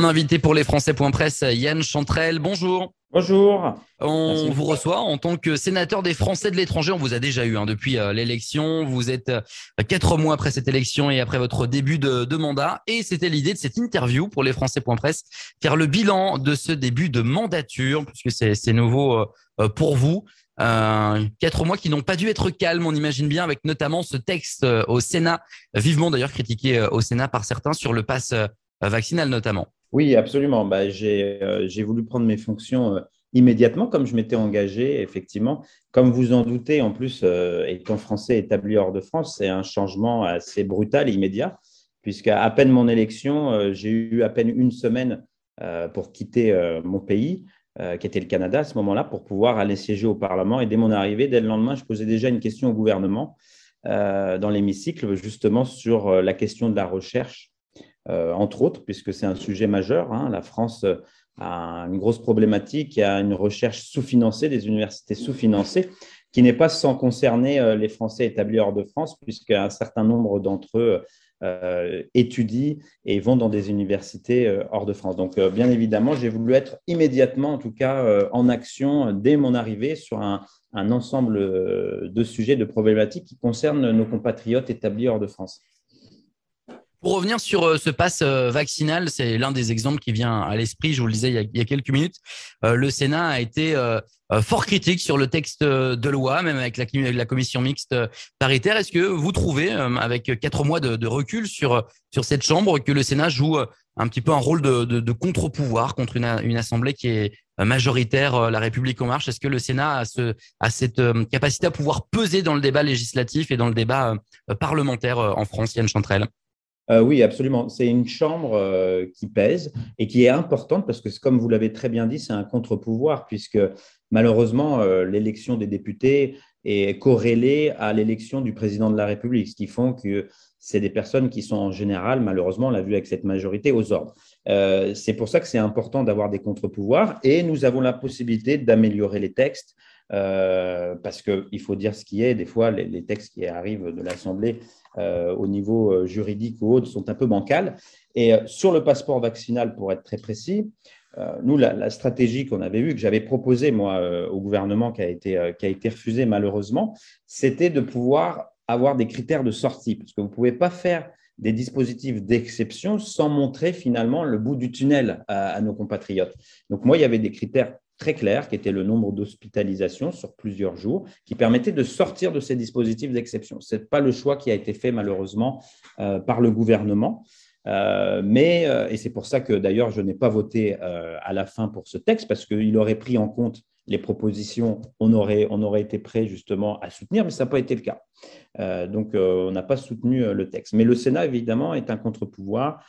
Mon invité pour les Français.press, Yann Chantrel. Bonjour. Bonjour. On vous reçoit en tant que sénateur des Français de l'étranger. On vous a déjà eu hein, depuis euh, l'élection. Vous êtes euh, quatre mois après cette élection et après votre début de, mandat. Et c'était l'idée de cette interview pour les Français.press, faire le bilan de ce début de mandature, puisque c'est nouveau euh, pour vous. quatre mois qui n'ont pas dû être calmes, on imagine bien, avec notamment ce texte au Sénat, vivement d'ailleurs critiqué au Sénat par certains sur le pass vaccinal notamment. Oui, absolument. Bah, euh, j'ai voulu prendre mes fonctions euh, immédiatement, comme je m'étais engagé, effectivement. Comme vous en doutez, en plus, euh, étant français établi hors de France, c'est un changement assez brutal et immédiat, puisqu'à à peine mon élection, j'ai eu à peine une semaine pour quitter mon pays, qui était le Canada à ce moment-là, pour pouvoir aller siéger au Parlement. Et dès mon arrivée, dès le lendemain, je posais déjà une question au gouvernement dans l'hémicycle, justement sur la question de la recherche entre autres, puisque c'est un sujet majeur. Hein. La France euh, a une grosse problématique, il y a une recherche sous-financée, des universités sous-financées, qui n'est pas sans concerner euh, les Français établis hors de France, puisqu'un certain nombre d'entre eux étudient et vont dans des universités hors de France. Donc, bien évidemment, j'ai voulu être immédiatement, en tout cas, en action dès mon arrivée sur un ensemble de sujets, de problématiques qui concernent nos compatriotes établis hors de France. Pour revenir sur euh, ce pass euh, vaccinal, c'est l'un des exemples qui vient à l'esprit. Je vous le disais il y a, quelques minutes. Euh, le Sénat a été fort critique sur le texte de loi, même avec la, commission mixte paritaire. Est-ce que vous trouvez, avec quatre mois de, recul sur cette chambre, que le Sénat joue un petit peu un rôle de, contre-pouvoir contre une, assemblée qui est majoritaire, la République en marche? Est-ce que le Sénat a, a cette capacité à pouvoir peser dans le débat législatif et dans le débat parlementaire en France, Yann Chantrel? Euh, oui, absolument. C'est une chambre euh, qui pèse et qui est importante parce que, comme vous l'avez très bien dit, c'est un contre-pouvoir puisque malheureusement, euh, l'élection des députés est corrélée à l'élection du président de la République, ce qui font que c'est des personnes qui sont en général, malheureusement, on l'a vu avec cette majorité, aux ordres. c'est pour ça que c'est important d'avoir des contre-pouvoirs et nous avons la possibilité d'améliorer les textes. parce qu'il faut dire ce qui est, des fois, les textes qui arrivent de l'Assemblée euh, au niveau euh, juridique ou autre sont un peu bancales. Et euh, sur le passeport vaccinal, pour être très précis, nous, la, stratégie qu'on avait eue, que j'avais proposée, moi, au gouvernement, qui a été, qui a été refusée malheureusement, c'était de pouvoir avoir des critères de sortie, parce que vous ne pouvez pas faire des dispositifs d'exception sans montrer finalement le bout du tunnel à, nos compatriotes. Donc moi, il y avait des critères très clair, qui était le nombre d'hospitalisations sur plusieurs jours, qui permettait de sortir de ces dispositifs d'exception. Ce n'est pas le choix qui a été fait malheureusement euh, par le gouvernement. Euh, mais, euh, et c'est pour ça que d'ailleurs je n'ai pas voté à la fin pour ce texte, parce qu'il aurait pris en compte les propositions, on aurait, on aurait été prêt justement à soutenir, mais ça n'a pas été le cas. donc on n'a pas soutenu le texte. Mais le Sénat, évidemment, est un contre-pouvoir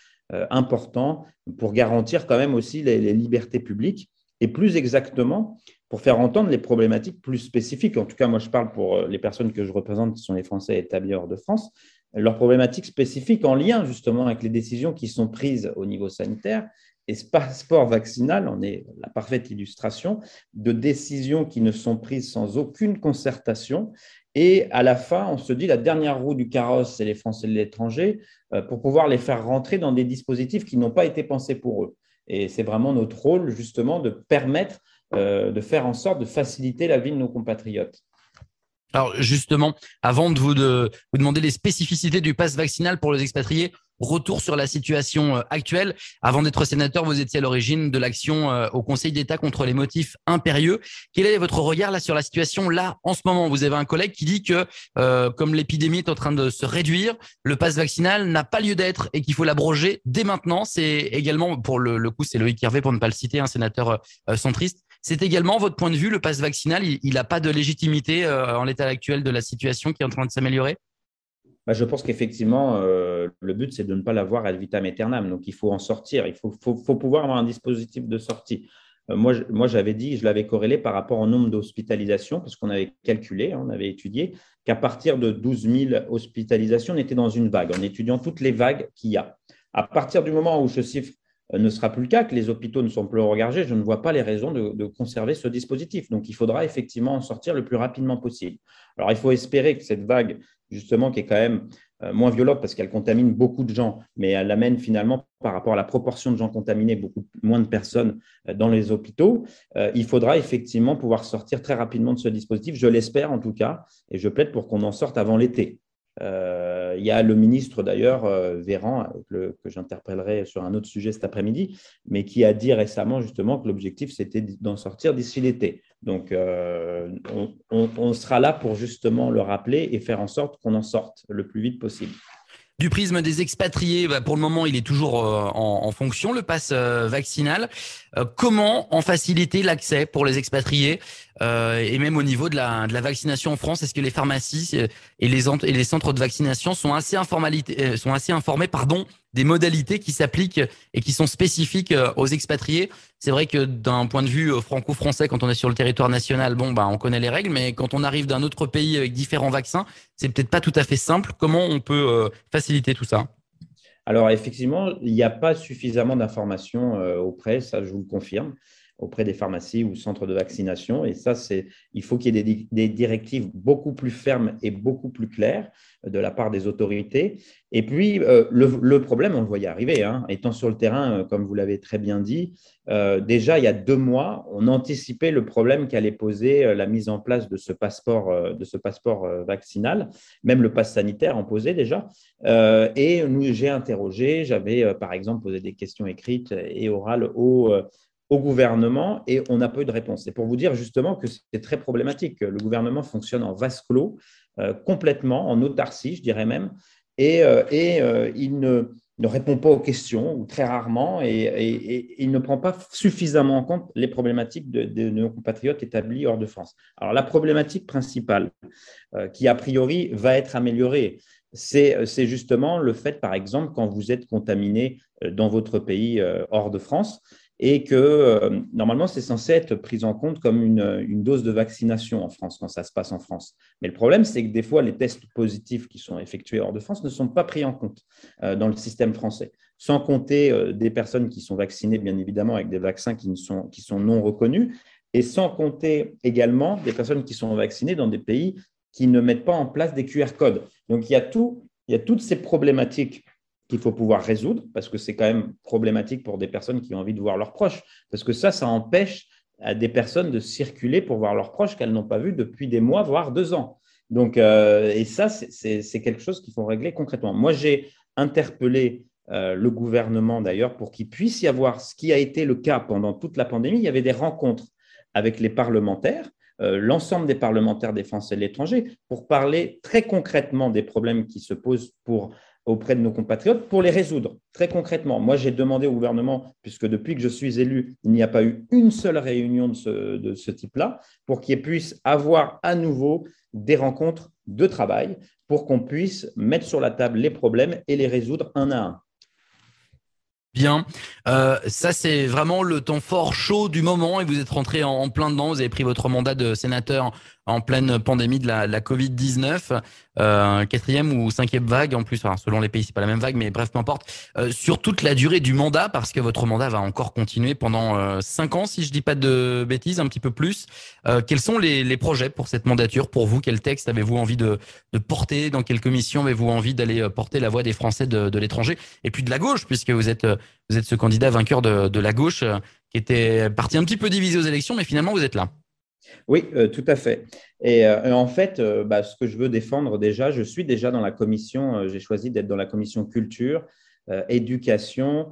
important pour garantir quand même aussi les libertés publiques et plus exactement pour faire entendre les problématiques plus spécifiques. En tout cas, moi, je parle pour euh, les personnes que je représente, qui sont les Français établis hors de France, leurs problématiques spécifiques en lien justement avec les décisions qui sont prises au niveau sanitaire. Et ce passeport vaccinal en est la parfaite illustration de décisions qui ne sont prises sans aucune concertation. Et à la fin, on se dit la dernière roue du carrosse, c'est les Français de l'étranger, euh, pour pouvoir les faire rentrer dans des dispositifs qui n'ont pas été pensés pour eux. Et c'est vraiment notre rôle, justement, de permettre, euh, de faire en sorte de faciliter la vie de nos compatriotes. Alors justement, avant de vous, de vous demander les spécificités du pass vaccinal pour les expatriés, retour sur la situation euh, actuelle. Avant d'être sénateur, vous étiez à l'origine de l'action euh, au Conseil d'État contre les motifs impérieux. Quel est votre regard là sur la situation là en ce moment? Vous avez un collègue qui dit que euh, comme l'épidémie est en train de se réduire, le pass vaccinal n'a pas lieu d'être et qu'il faut l'abroger dès maintenant. C'est également pour le, coup, c'est Loïc Hervé pour ne pas le citer, un sénateur centriste. C'est également votre point de vue, le pass vaccinal, il n'a pas de légitimité en l'état actuel de la situation qui est en train de s'améliorer? Bah, je pense qu'effectivement, euh, le but, c'est de ne pas l'avoir ad vitam aeternam. Donc, il faut en sortir. Il faut, pouvoir avoir un dispositif de sortie. Euh, moi, moi j'avais dit, je l'avais corrélé par rapport au nombre d'hospitalisations, parce qu'on avait calculé, hein, on avait étudié qu'à partir de 12 000 hospitalisations, on était dans une vague, en étudiant toutes les vagues qu'il y a. À partir du moment où ce chiffre ne sera plus le cas, que les hôpitaux ne sont plus regardés, je ne vois pas les raisons de, conserver ce dispositif. Donc, il faudra effectivement en sortir le plus rapidement possible. Alors, il faut espérer que cette vague justement, qui est quand même euh, moins violente parce qu'elle contamine beaucoup de gens, mais elle amène finalement, par rapport à la proportion de gens contaminés, beaucoup moins de personnes euh, dans les hôpitaux. Euh, il faudra effectivement pouvoir sortir très rapidement de ce dispositif, je l'espère en tout cas, et je plaide pour qu'on en sorte avant l'été. Euh, il y a le ministre d'ailleurs, euh, Véran, que j'interpellerai sur un autre sujet cet après-midi, mais qui a dit récemment justement que l'objectif c'était d'en sortir d'ici l'été. Donc euh, on, sera là pour justement le rappeler et faire en sorte qu'on en sorte le plus vite possible. Du prisme des expatriés, bah, pour le moment, il est toujours en, fonction, le pass vaccinal. comment en faciliter l'accès pour les expatriés euh, et même au niveau de la, vaccination en France, est-ce que les pharmacies euh, et les, centres de vaccination sont assez, euh, sont assez informés pardon, des modalités qui s'appliquent et qui sont spécifiques aux expatriés. C'est vrai que d'un point de vue franco-français, quand on est sur le territoire national, bah, on connaît les règles, mais quand on arrive d'un autre pays avec différents vaccins, c'est peut-être pas tout à fait simple. Comment on peut faciliter tout ça? Alors effectivement, il n'y a pas suffisamment d'informations auprès, ça je vous le confirme auprès des pharmacies ou centres de vaccination. Et ça, c'est, il faut qu'il y ait des, directives beaucoup plus fermes et beaucoup plus claires de la part des autorités. Et puis, euh, le, problème, on le voyait arriver, hein, étant sur le terrain, euh, comme vous l'avez très bien dit, euh, déjà il y a deux mois, on anticipait le problème qu'allait poser la mise en place de ce passeport, de ce passeport vaccinal, même le pass sanitaire en posait déjà. et nous, j'ai interrogé, j'avais par exemple posé des questions écrites et orales aux au gouvernement et on n'a pas eu de réponse. C'est pour vous dire justement que c'est très problématique. Le gouvernement fonctionne en vase clos, euh, complètement, en autarcie, je dirais même, et, euh, et euh, il ne, ne, répond pas aux questions, ou très rarement, et, il ne prend pas suffisamment en compte les problématiques de, de, nos compatriotes établis hors de France. Alors la problématique principale, qui a priori va être améliorée, c'est justement le fait, par exemple, quand vous êtes contaminé dans votre pays hors de France, et que euh, normalement, c'est censé être pris en compte comme une, dose de vaccination en France, quand ça se passe en France. Mais le problème, c'est que des fois, les tests positifs qui sont effectués hors de France ne sont pas pris en compte euh, dans le système français, sans compter euh, des personnes qui sont vaccinées, bien évidemment, avec des vaccins qui, sont, qui sont non reconnus, et sans compter également des personnes qui sont vaccinées dans des pays qui ne mettent pas en place des QR codes. Donc, il y a, tout, il y a toutes ces problématiques qu'il faut pouvoir résoudre, parce que c'est quand même problématique pour des personnes qui ont envie de voir leurs proches, parce que ça, ça empêche à des personnes de circuler pour voir leurs proches qu'elles n'ont pas vu depuis des mois, voire deux ans. Donc, euh, et ça, c'est quelque chose qu'il faut régler concrètement. Moi, j'ai interpellé euh, le gouvernement d'ailleurs pour qu'il puisse y avoir ce qui a été le cas pendant toute la pandémie. Il y avait des rencontres avec les parlementaires, euh, l'ensemble des parlementaires des Français de l'étranger, pour parler très concrètement des problèmes qui se posent pour auprès de nos compatriotes pour les résoudre. Très concrètement, moi j'ai demandé au gouvernement, puisque depuis que je suis élu, il n'y a pas eu une seule réunion de ce, type-là, pour qu'il puisse avoir à nouveau des rencontres de travail, pour qu'on puisse mettre sur la table les problèmes et les résoudre un à un. Bien, euh, ça c'est vraiment le temps fort chaud du moment et vous êtes rentré en, plein dedans. Vous avez pris votre mandat de sénateur en pleine pandémie de la, la Covid-19, euh, quatrième ou cinquième vague en plus, selon les pays c'est pas la même vague, mais bref, peu importe. Euh, sur toute la durée du mandat, parce que votre mandat va encore continuer pendant euh, cinq ans, si je dis pas de bêtises, un petit peu plus. Euh, quels sont les, les, projets pour cette mandature? Pour vous Quel texte avez-vous envie de, de, porter Dans quelle commission avez-vous envie d'aller porter la voix des Français de, de l'étranger? Et puis de la gauche, puisque vous êtes vous êtes ce candidat vainqueur de, de la gauche qui était parti un petit peu divisé aux élections, mais finalement vous êtes là. Oui, euh, tout à fait. Et euh, en fait, euh, bah, ce que je veux défendre déjà, je suis déjà dans la commission, j'ai choisi d'être dans la commission culture, éducation,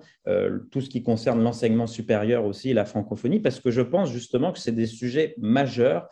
tout ce qui concerne l'enseignement supérieur aussi, la francophonie, parce que je pense justement que c'est des sujets majeurs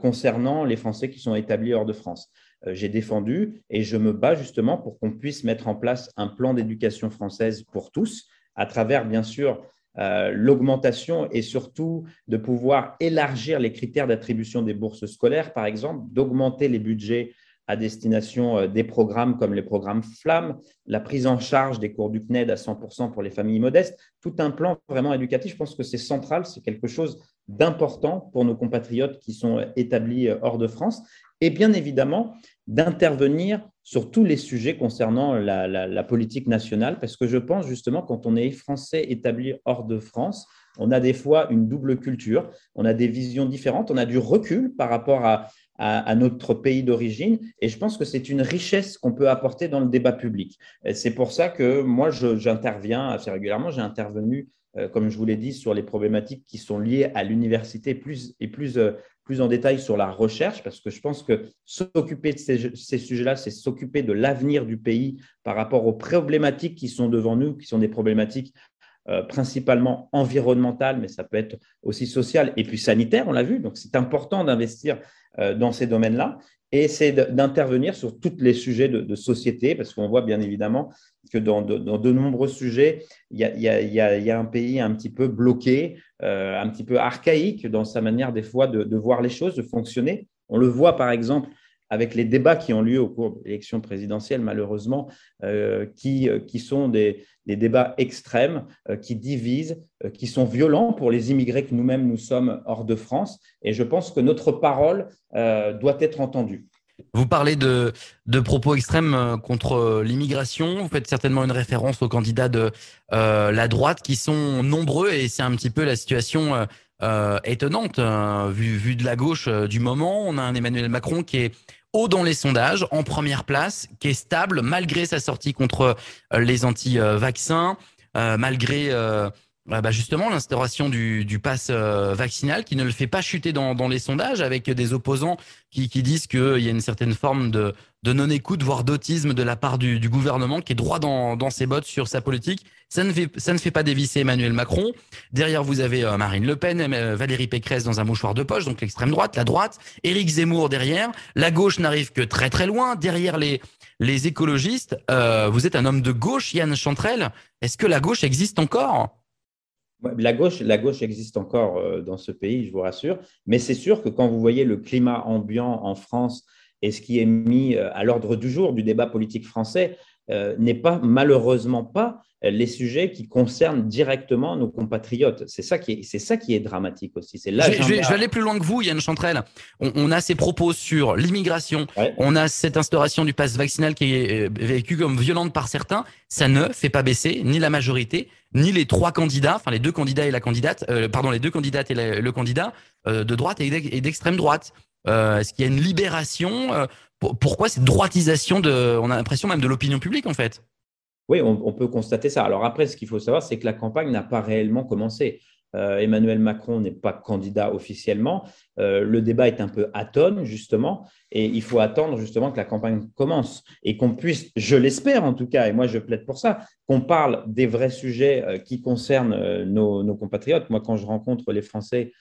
concernant les Français qui sont établis hors de France. j'ai défendu et je me bats justement pour qu'on puisse mettre en place un plan d'éducation française pour tous, à travers, bien sûr, euh, l'augmentation et surtout de pouvoir élargir les critères d'attribution des bourses scolaires, par exemple, d'augmenter les budgets à destination euh, des programmes comme les programmes FLAM, la prise en charge des cours du CNED à 100% pour les familles modestes, tout un plan vraiment éducatif. Je pense que c'est central, c'est quelque chose d'important pour nos compatriotes qui sont établis euh, hors de France. Et bien évidemment, d'intervenir sur tous les sujets concernant la, politique nationale, parce que je pense justement quand on est français établi hors de France, on a des fois une double culture, on a des visions différentes, on a du recul par rapport à, à, notre pays d'origine. Et je pense que c'est une richesse qu'on peut apporter dans le débat public. C'est pour ça que moi, j'interviens assez régulièrement. J'ai intervenu, euh, comme je vous l'ai dit, sur les problématiques qui sont liées à l'université plus, et plus, euh, plus en détail sur la recherche, parce que je pense que s'occuper de ces, sujets-là, c'est s'occuper de l'avenir du pays par rapport aux problématiques qui sont devant nous, qui sont des problématiques euh, principalement environnementales, mais ça peut être aussi social et puis sanitaire, on l'a vu. Donc, c'est important d'investir euh, dans ces domaines-là. Et c'est d'intervenir sur tous les sujets de, société, parce qu'on voit bien évidemment que dans de, nombreux sujets, il y, a, un pays un petit peu bloqué, euh, un petit peu archaïque dans sa manière des fois de, voir les choses, de fonctionner. On le voit par exemple avec les débats qui ont lieu au cours de l'élection présidentielle, malheureusement, euh, qui, euh, qui, sont des, débats extrêmes, qui divisent, qui sont violents pour les immigrés que nous-mêmes nous sommes hors de France. Et je pense que notre parole doit être entendue. Vous parlez de, de propos extrêmes contre l'immigration. Vous faites certainement une référence aux candidats de la droite qui sont nombreux et c'est un petit peu la situation étonnante vu, vu de la gauche du moment. On a un Emmanuel Macron qui est haut dans les sondages, en première place, qui est stable malgré sa sortie contre euh, les anti-vaccins, euh, malgré euh, bah justement l'instauration du, du pass vaccinal qui ne le fait pas chuter dans, dans les sondages avec des opposants qui, qui disent qu'il y a une certaine forme de, de non-écoute, voire d'autisme de la part du, du, gouvernement qui est droit dans, dans ses bottes sur sa politique. Ça ne, fait, ça ne fait pas dévisser Emmanuel Macron. Derrière, vous avez euh, Marine Le Pen, euh, Valérie Pécresse dans un mouchoir de poche, donc l'extrême droite, la droite, Éric Zemmour derrière. La gauche n'arrive que très très loin. Derrière les, les écologistes, euh, vous êtes un homme de gauche, Yann Chantrel. Est-ce que la gauche existe encore? La gauche, la gauche existe encore dans ce pays, je vous rassure, mais c'est sûr que quand vous voyez le climat ambiant en France et ce qui est mis à l'ordre du jour du débat politique français, euh, n'est pas malheureusement pas les sujets qui concernent directement nos compatriotes. C'est ça qui est, c'est ça qui est dramatique aussi. C'est là. Je, je, vais aller plus loin que vous, Yann Chantrel. On, a ces propos sur l'immigration. On a cette instauration du pass vaccinal qui est euh, vécue comme violente par certains. Ça ne fait pas baisser ni la majorité, ni les trois candidats, enfin les deux candidats et la candidate, euh, pardon, les deux candidates et le candidat de droite et d'extrême droite. Est-ce qu'il y a une libération pourquoi cette droitisation de, on a l'impression même de l'opinion publique en fait? Oui, on, peut constater ça. Alors après, ce qu'il faut savoir, c'est que la campagne n'a pas réellement commencé. Euh, Emmanuel Macron n'est pas candidat officiellement. Euh, le débat est un peu atone, justement, et il faut attendre justement que la campagne commence et qu'on puisse, je l'espère en tout cas, et moi je plaide pour ça, qu'on parle des vrais sujets euh, qui concernent nos, nos, compatriotes. Moi, quand je rencontre les Français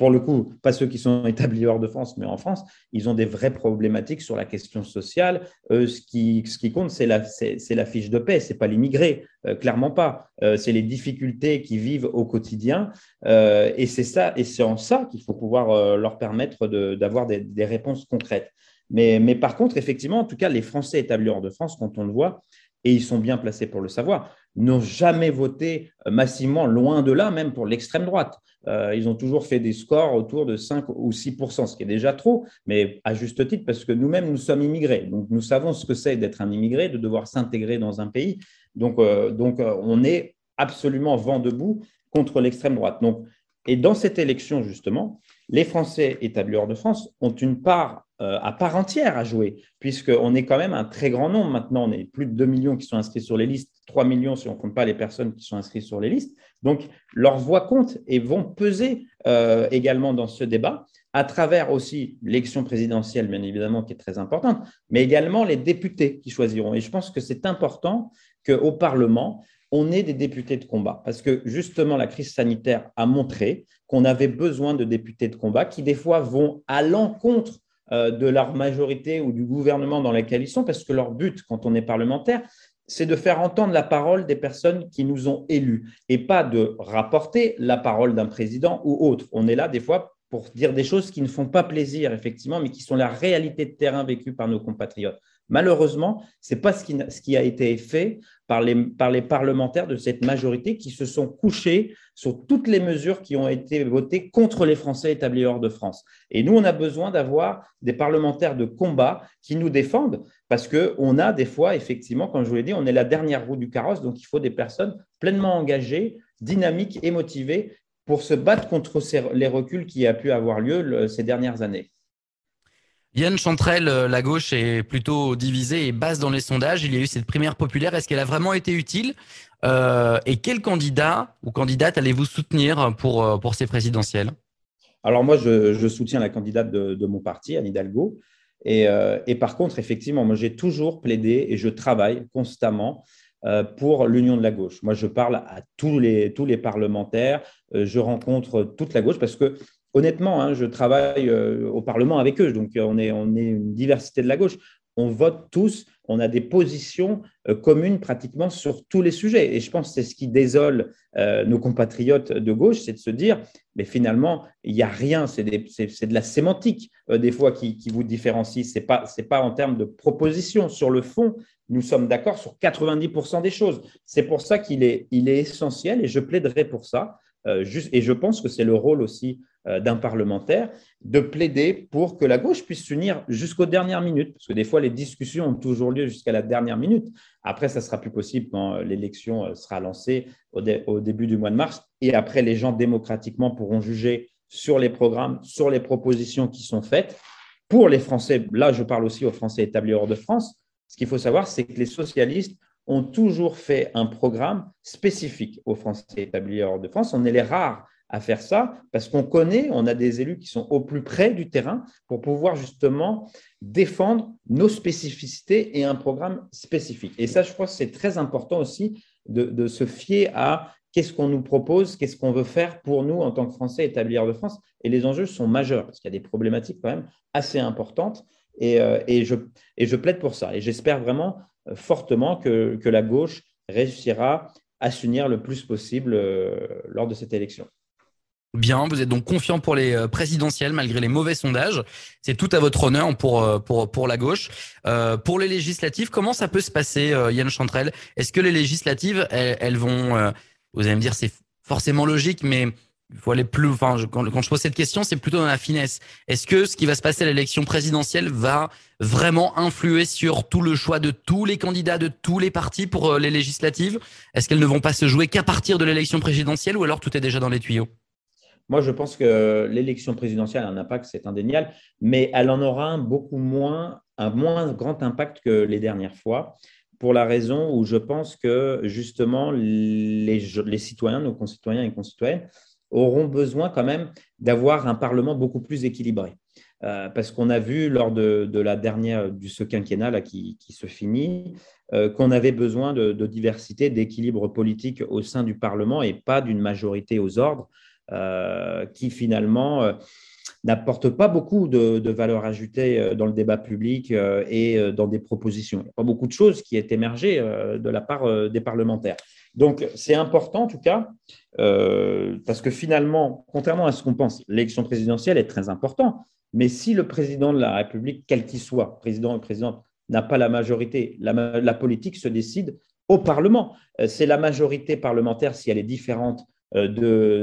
pour le coup, pas ceux qui sont établis hors de France, mais en France, ils ont des vraies problématiques sur la question sociale. ce, qui, ce qui compte, c'est la, fiche de paix, c'est pas l'immigré, euh, clairement pas. Euh, c'est les difficultés qu'ils vivent au quotidien, et c'est ça, et c'est en ça qu'il faut pouvoir leur permettre d'avoir des, des, réponses concrètes. Mais, mais par contre, effectivement, en tout cas, les Français établis hors de France, quand on le voit, et ils sont bien placés pour le savoir, n'ont jamais voté massivement, loin de là, même pour l'extrême droite. Euh, ils ont toujours fait des scores autour de 5 ou 6% ce qui est déjà trop, mais à juste titre, parce que nous-mêmes, nous sommes immigrés. Donc, nous savons ce que c'est d'être un immigré, de devoir s'intégrer dans un pays. Donc, euh, donc euh, on est absolument vent debout contre l'extrême droite. Donc, et dans cette élection, justement, les Français établis hors de France ont une part euh, à part entière à jouer, puisqu'on est quand même un très grand nombre maintenant. On est plus de 2 millions qui sont inscrits sur les listes, 3 millions si on ne compte pas les personnes qui sont inscrites sur les listes. Donc, leur voix compte et vont peser euh, également dans ce débat, à travers aussi l'élection présidentielle, bien évidemment, qui est très importante, mais également les députés qui choisiront. Et je pense que c'est important qu'au Parlement, on ait des députés de combat, parce que justement, la crise sanitaire a montré qu'on avait besoin de députés de combat qui, des fois, vont à l'encontre euh, de leur majorité ou du gouvernement dans lequel ils sont, parce que leur but, quand on est parlementaire, c'est de faire entendre la parole des personnes qui nous ont élus et pas de rapporter la parole d'un président ou autre. On est là des fois pour dire des choses qui ne font pas plaisir, effectivement, mais qui sont la réalité de terrain vécue par nos compatriotes. Malheureusement, ce n'est pas ce qui, a été fait par les, par les parlementaires de cette majorité qui se sont couchés sur toutes les mesures qui ont été votées contre les Français établis hors de France. Et nous, on a besoin d'avoir des parlementaires de combat qui nous défendent parce qu'on a des fois, effectivement, comme je vous l'ai dit, on est la dernière roue du carrosse, donc il faut des personnes pleinement engagées, dynamiques et motivées pour se battre contre les reculs qui a pu avoir lieu ces dernières années. Yann Chantrel, euh, la gauche est plutôt divisée et basse dans les sondages. Il y a eu cette primaire populaire. Est-ce qu'elle a vraiment été utile? Euh, Et quel candidat ou candidate allez-vous soutenir pour, euh, pour ces présidentielles? Alors moi, je, soutiens la candidate de, mon parti, Anne Hidalgo. Et, et par contre, effectivement, moi, j'ai toujours plaidé et je travaille constamment pour l'union de la gauche. Moi, je parle à tous les, tous les parlementaires, je rencontre toute la gauche parce que honnêtement, hein, je travaille euh, au Parlement avec eux, donc on est, on est une diversité de la gauche. On vote tous, on a des positions euh, communes pratiquement sur tous les sujets. Et je pense que c'est ce qui désole euh, nos compatriotes de gauche, c'est de se dire, mais finalement, il n'y a rien, c'est de la sémantique des fois qui, vous différencie. Ce n'est pas, en termes de propositions. Sur le fond, nous sommes d'accord sur 90% des choses. C'est pour ça qu'il est, il est essentiel, et je plaiderai pour ça, juste, et je pense que c'est le rôle aussi euh, d'un parlementaire de plaider pour que la gauche puisse s'unir jusqu'aux dernières minutes, parce que des fois, les discussions ont toujours lieu jusqu'à la dernière minute. Après, ça sera plus possible quand euh, l'élection euh, sera lancée au, début du mois de mars. Et après, les gens démocratiquement pourront juger sur les programmes, sur les propositions qui sont faites. Pour les Français, là, je parle aussi aux Français établis hors de France. Ce qu'il faut savoir, c'est que les socialistes ont toujours fait un programme spécifique aux Français établis hors de France. On est les rares à faire ça parce qu'on connaît, on a des élus qui sont au plus près du terrain pour pouvoir justement défendre nos spécificités et un programme spécifique. Et ça, je crois que c'est très important aussi de, se fier à qu'est-ce qu'on nous propose, qu'est-ce qu'on veut faire pour nous en tant que Français établis hors de France. Et les enjeux sont majeurs parce qu'il y a des problématiques quand même assez importantes. Et, euh, je, et je plaide pour ça. Et j'espère vraiment fortement que, que la gauche réussira à s'unir le plus possible euh, lors de cette élection. Bien, vous êtes donc confiant pour les euh, présidentielles malgré les mauvais sondages. C'est tout à votre honneur pour euh, pour pour la gauche. Euh, pour les législatives, comment ça peut se passer, Yann Chantrel? Est-ce que les législatives, elles, vont Vous allez me dire, c'est forcément logique, mais aller plus. Enfin, quand, je pose cette question, c'est plutôt dans la finesse. Est-ce que ce qui va se passer à l'élection présidentielle va vraiment influer sur tout le choix de tous les candidats de tous les partis pour les législatives? Est-ce qu'elles ne vont pas se jouer qu'à partir de l'élection présidentielle, ou alors tout est déjà dans les tuyaux? Moi, je pense que l'élection présidentielle a un impact, c'est indéniable, mais elle en aura un beaucoup moins, un moins grand impact que les dernières fois, pour la raison où je pense que justement les citoyens, nos concitoyens et concitoyennes, auront besoin quand même d'avoir un Parlement beaucoup plus équilibré. Euh, parce qu'on a vu lors de, la dernière, du ce quinquennat qui, se finit, euh, qu'on avait besoin de, diversité, d'équilibre politique au sein du Parlement et pas d'une majorité aux ordres. Euh, qui finalement n'apporte pas beaucoup de, valeur ajoutée dans le débat public et dans des propositions. Il n'y pas beaucoup de choses qui est émergé de la part des parlementaires. Donc, c'est important en tout cas, parce que finalement, contrairement à ce qu'on pense, l'élection présidentielle est très importante. Mais si le président de la République, quel qu'il soit, président ou présidente, n'a pas la majorité, la politique se décide au Parlement. C'est la majorité parlementaire, si elle est différente euh,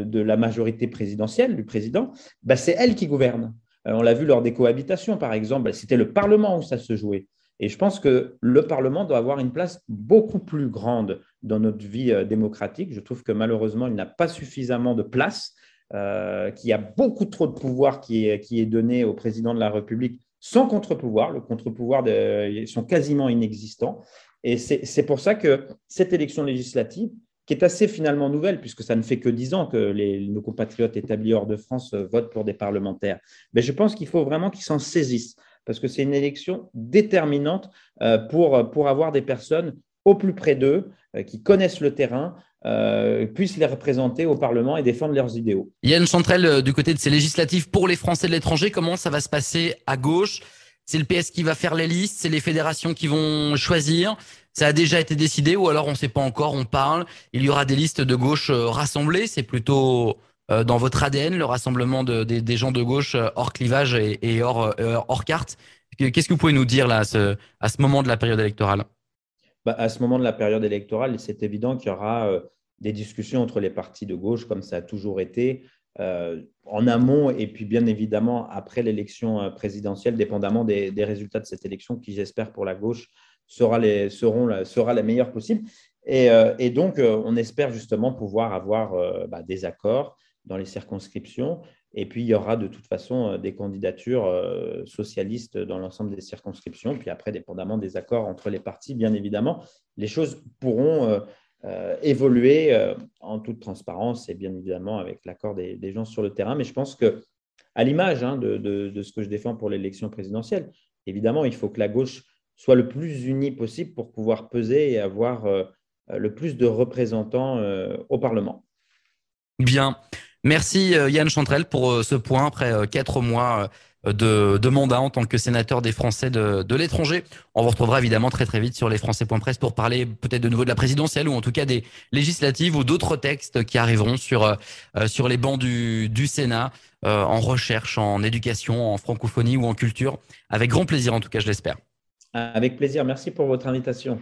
de, la majorité présidentielle, du président, bah, c'est elle qui gouverne. Euh, on l'a vu lors des cohabitations, par exemple, c'était le Parlement où ça se jouait. Et je pense que le Parlement doit avoir une place beaucoup plus grande dans notre vie euh, démocratique. Je trouve que malheureusement, il n'a pas suffisamment de place, qu'il y a beaucoup trop de pouvoir qui est, qui est donné au président de la République sans contre-pouvoir. Le contre-pouvoir, ils sont quasiment inexistants. Et c'est pour ça que cette élection législative, qui est assez finalement nouvelle, puisque ça ne fait que dix ans que les, nos compatriotes établis hors de France euh, votent pour des parlementaires. Mais je pense qu'il faut vraiment qu'ils s'en saisissent, parce que c'est une élection déterminante euh, pour, pour avoir des personnes au plus près d'eux, euh, qui connaissent le terrain, puissent les représenter au Parlement et défendre leurs idéaux. Yann Chantrel, du côté de ces législatives pour les Français de l'étranger, comment ça va se passer à gauche? C'est le PS qui va faire les listes, c'est les fédérations qui vont choisir ça a déjà été décidé ou alors on ne sait pas encore, on parle. Il y aura des listes de gauche euh, rassemblées. C'est plutôt euh, dans votre ADN, le rassemblement des gens de gauche euh, hors clivage et, hors, carte. Qu'est-ce que vous pouvez nous dire à ce moment de la période électorale? Bah, À ce moment de la période électorale, c'est évident qu'il y aura des discussions entre les partis de gauche, comme ça a toujours été, euh, en amont et puis bien évidemment après l'élection euh, présidentielle, dépendamment des, résultats de cette élection qui, j'espère, pour la gauche, sera, les, seront sera la meilleure possible. Et, euh, donc, on espère justement pouvoir avoir bah, des accords dans les circonscriptions. Et puis, il y aura de toute façon des candidatures socialistes dans l'ensemble des circonscriptions. Puis après, dépendamment des accords entre les partis, bien évidemment, les choses pourront euh, évoluer euh, en toute transparence et bien évidemment avec l'accord des, gens sur le terrain. Mais je pense que, à l'image hein, de, ce que je défends pour l'élection présidentielle, évidemment, il faut que la gauche soit le plus unie possible pour pouvoir peser et avoir euh, le plus de représentants au Parlement. Bien. Merci Yann Chantrel pour ce point après quatre mois de, mandat en tant que sénateur des Français de, l'étranger. On vous retrouvera évidemment très très vite sur les Français.press pour parler peut-être de nouveau de la présidentielle ou en tout cas des législatives ou d'autres textes qui arriveront sur, euh, sur les bancs du, Sénat euh, en recherche, en éducation, en francophonie ou en culture. Avec grand plaisir en tout cas, je l'espère. Avec plaisir. Merci pour votre invitation.